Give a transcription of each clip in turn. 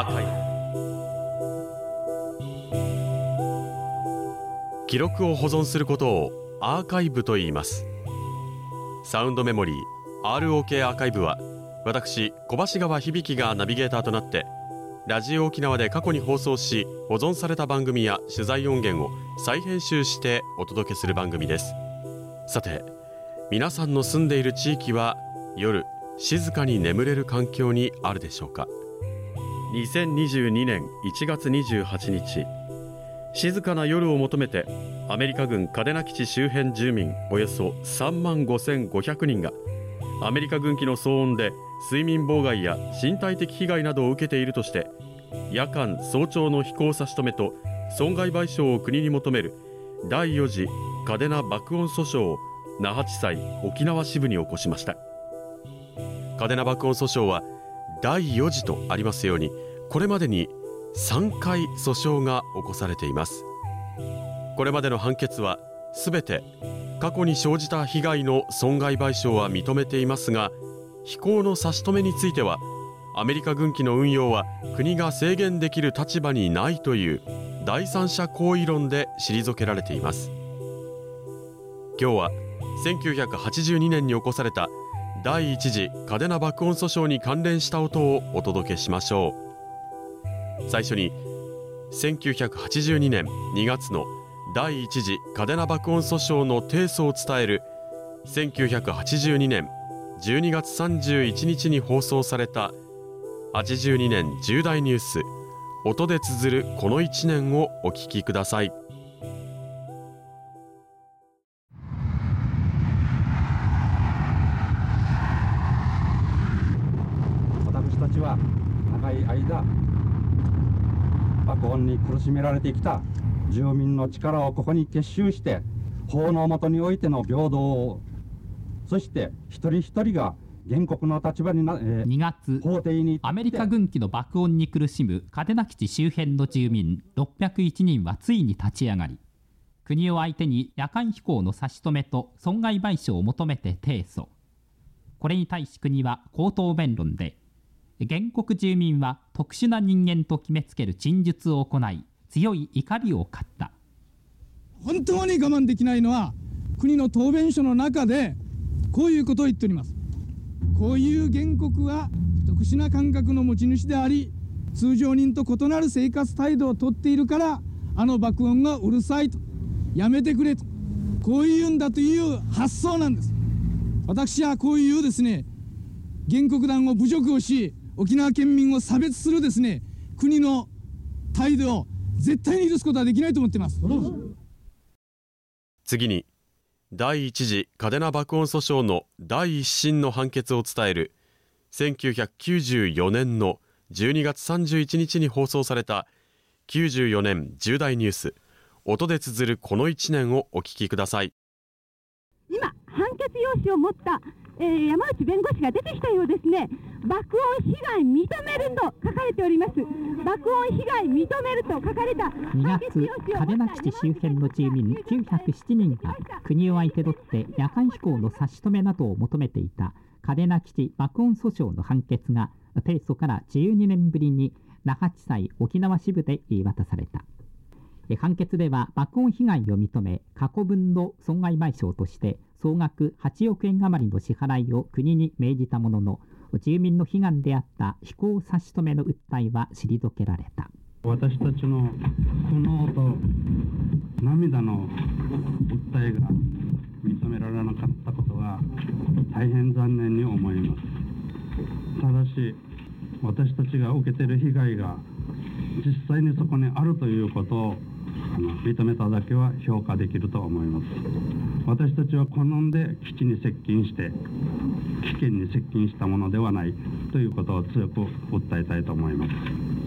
アーカイブ記録を保存することをアーカイブと言います。サウンドメモリー ROK アーカイブは私小橋川響がナビゲーターとなってラジオ沖縄で過去に放送し保存された番組や取材音源を再編集してお届けする番組です。さて皆さんの住んでいる地域は夜静かに眠れる環境にあるでしょうか？2022年1月28日。静かな夜を求めてアメリカ軍嘉手納基地周辺住民およそ3万5500人がアメリカ軍機の騒音で睡眠妨害や身体的被害などを受けているとして夜間早朝の飛行差し止めと損害賠償を国に求める第4次嘉手納爆音訴訟を那覇地裁沖縄支部に起こしました。嘉手納爆音訴訟は第4次とありますようにこれまでに3回訴訟が起こされています。これまでの判決はすべて過去に生じた被害の損害賠償は認めていますが飛行の差し止めについてはアメリカ軍機の運用は国が制限できる立場にないという第三者行為論で退けられています。今日は1982年に起こされた第一次嘉手納爆音訴訟に関連した音をお届けしましょう。最初に1982年2月の第一次嘉手納爆音訴訟の提訴を伝える1982年12月31日に放送された82年重大ニュース音で綴るこの1年をお聞きください。私たちは長い間爆音に苦しめられてきた住民の力をここに結集して法の下においての平等をそして一人一人が原告の立場にな、えー2月法廷にアメリカ軍機の爆音に苦しむ嘉手納基地周辺の住民601人はついに立ち上がり国を相手に夜間飛行の差し止めと損害賠償を求めて提訴これに対し国は口頭弁論で原告住民は特殊な人間と決めつける陳述を行い強い怒りを買った。本当に我慢できないのは国の答弁書の中でこういうことを言っております。こういう原告は特殊な感覚の持ち主であり通常人と異なる生活態度をとっているからあの爆音がうるさいと。やめてくれと。こういうんだという発想なんです。私はこういうですね原告団を侮辱をし沖縄県民を差別するですね国の態度を絶対に許すことはできないと思っています。次に第一次嘉手納爆音訴訟の第一審の判決を伝える1994年の12月31日に放送された94年重大ニュース音で綴るこの1年をお聞きください今、判決用紙を持った、えー山内弁護士が出てきたようですね、爆音被害認めると書かれております、爆音被害認めると書かれた2月嘉手納基地周辺の住民907人が国を相手取って夜間飛行の差し止めなどを求めていた嘉手納基地爆音訴訟の判決が提訴から12年ぶりに那覇地裁沖縄支部で言い渡された。え判決では爆音被害を認め過去分の損害賠償として総額8億円余りの支払いを国に命じたものの住民の悲願であった飛行差し止めの訴えは退けられた。私たちの苦悩と涙の訴えが認められなかったことは大変残念に思います。ただし私たちが受けている被害が実際にそこにあるということを認めただけは評価できると思います。私たちは好んで基地に接近して危険に接近したものではないということを強く訴えたいと思います。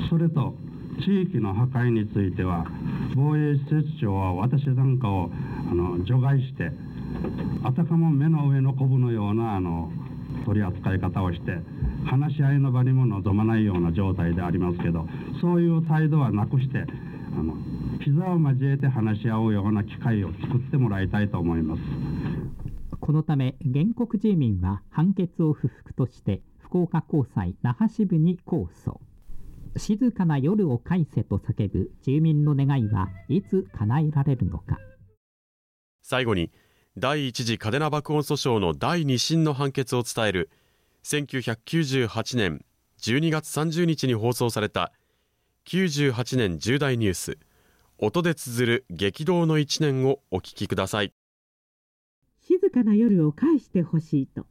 それと地域の破壊については防衛施設長は私なんかをあの除外してあたかも目の上のコブのようなあの取り扱い方をして話し合いの場にも臨まないような状態でありますけどそういう態度はなくしてあの膝を交えて話し合うような機会を作ってもらいたいと思います。このため原告住民は判決を不服として福岡高裁那覇支部に控訴静かな夜を返せと叫ぶ住民の願いはいつ叶えられるのか最後に第一次嘉手納爆音訴訟の第二審の判決を伝える1998年12月30日に放送された98年重大ニュース。音で綴る激動の一年をお聞きください。静かな夜を返してほしいと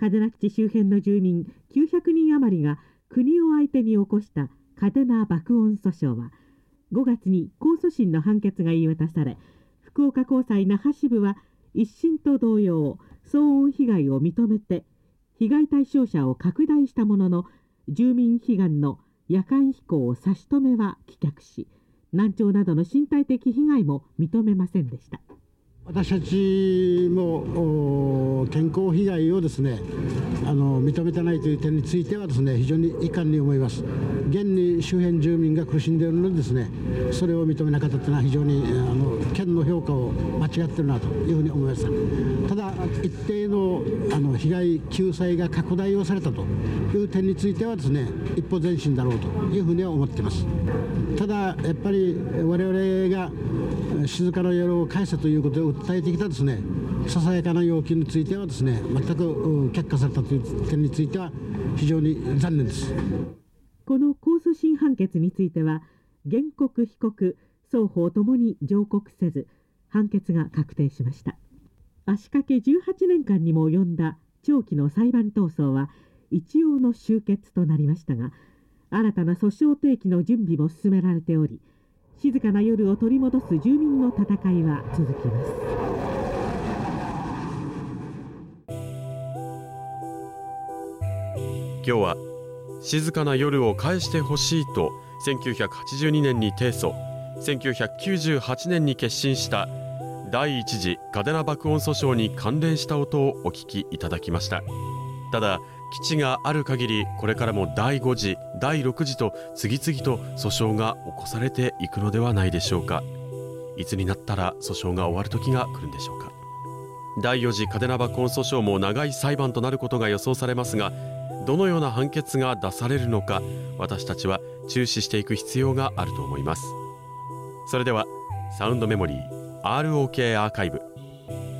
嘉手納基地周辺の住民900人余りが国を相手に起こした嘉手納爆音訴訟は5月に控訴審の判決が言い渡され福岡高裁那覇支部は一審と同様騒音被害を認めて被害対象者を拡大したものの住民悲願の夜間飛行を差し止めは棄却し難聴などの身体的被害も認めませんでした。私たちも健康被害をですねあの認めてないという点についてはですね非常に遺憾に思います。現に周辺住民が苦しんでいるのにですねそれを認めなかったというのは非常にあの県の評価を間違っているなというふうに思いましたただ一定のあの被害救済が拡大をされたという点についてはですね一歩前進だろうというふうには思っています。ただやっぱり我々が静かな夜を返せということを訴えてきたですねささやかな要求についてはですね全く却下されたという点については非常に残念です。この控訴審判決については原告被告双方ともに上告せず判決が確定しました。足掛け18年間にも及んだ長期の裁判闘争は一応の終結となりましたが新たな訴訟提起の準備も進められており静かな夜を取り戻す住民の戦いは続きます。今日は静かな夜を返してほしいと1982年に提訴1998年に決心した第一次嘉手納爆音訴訟に関連した音をお聞きいただきました。ただ基地がある限りこれからも第5次第6次と次々と訴訟が起こされていくのではないでしょうか。いつになったら訴訟が終わる時が来るんでしょうか。第4次嘉手納爆音訴訟も長い裁判となることが予想されますがどのような判決が出されるのか私たちは注視していく必要があると思います。それではサウンドメモリー ROK アーカイブ。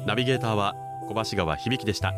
ナビゲーターは小橋川響でした。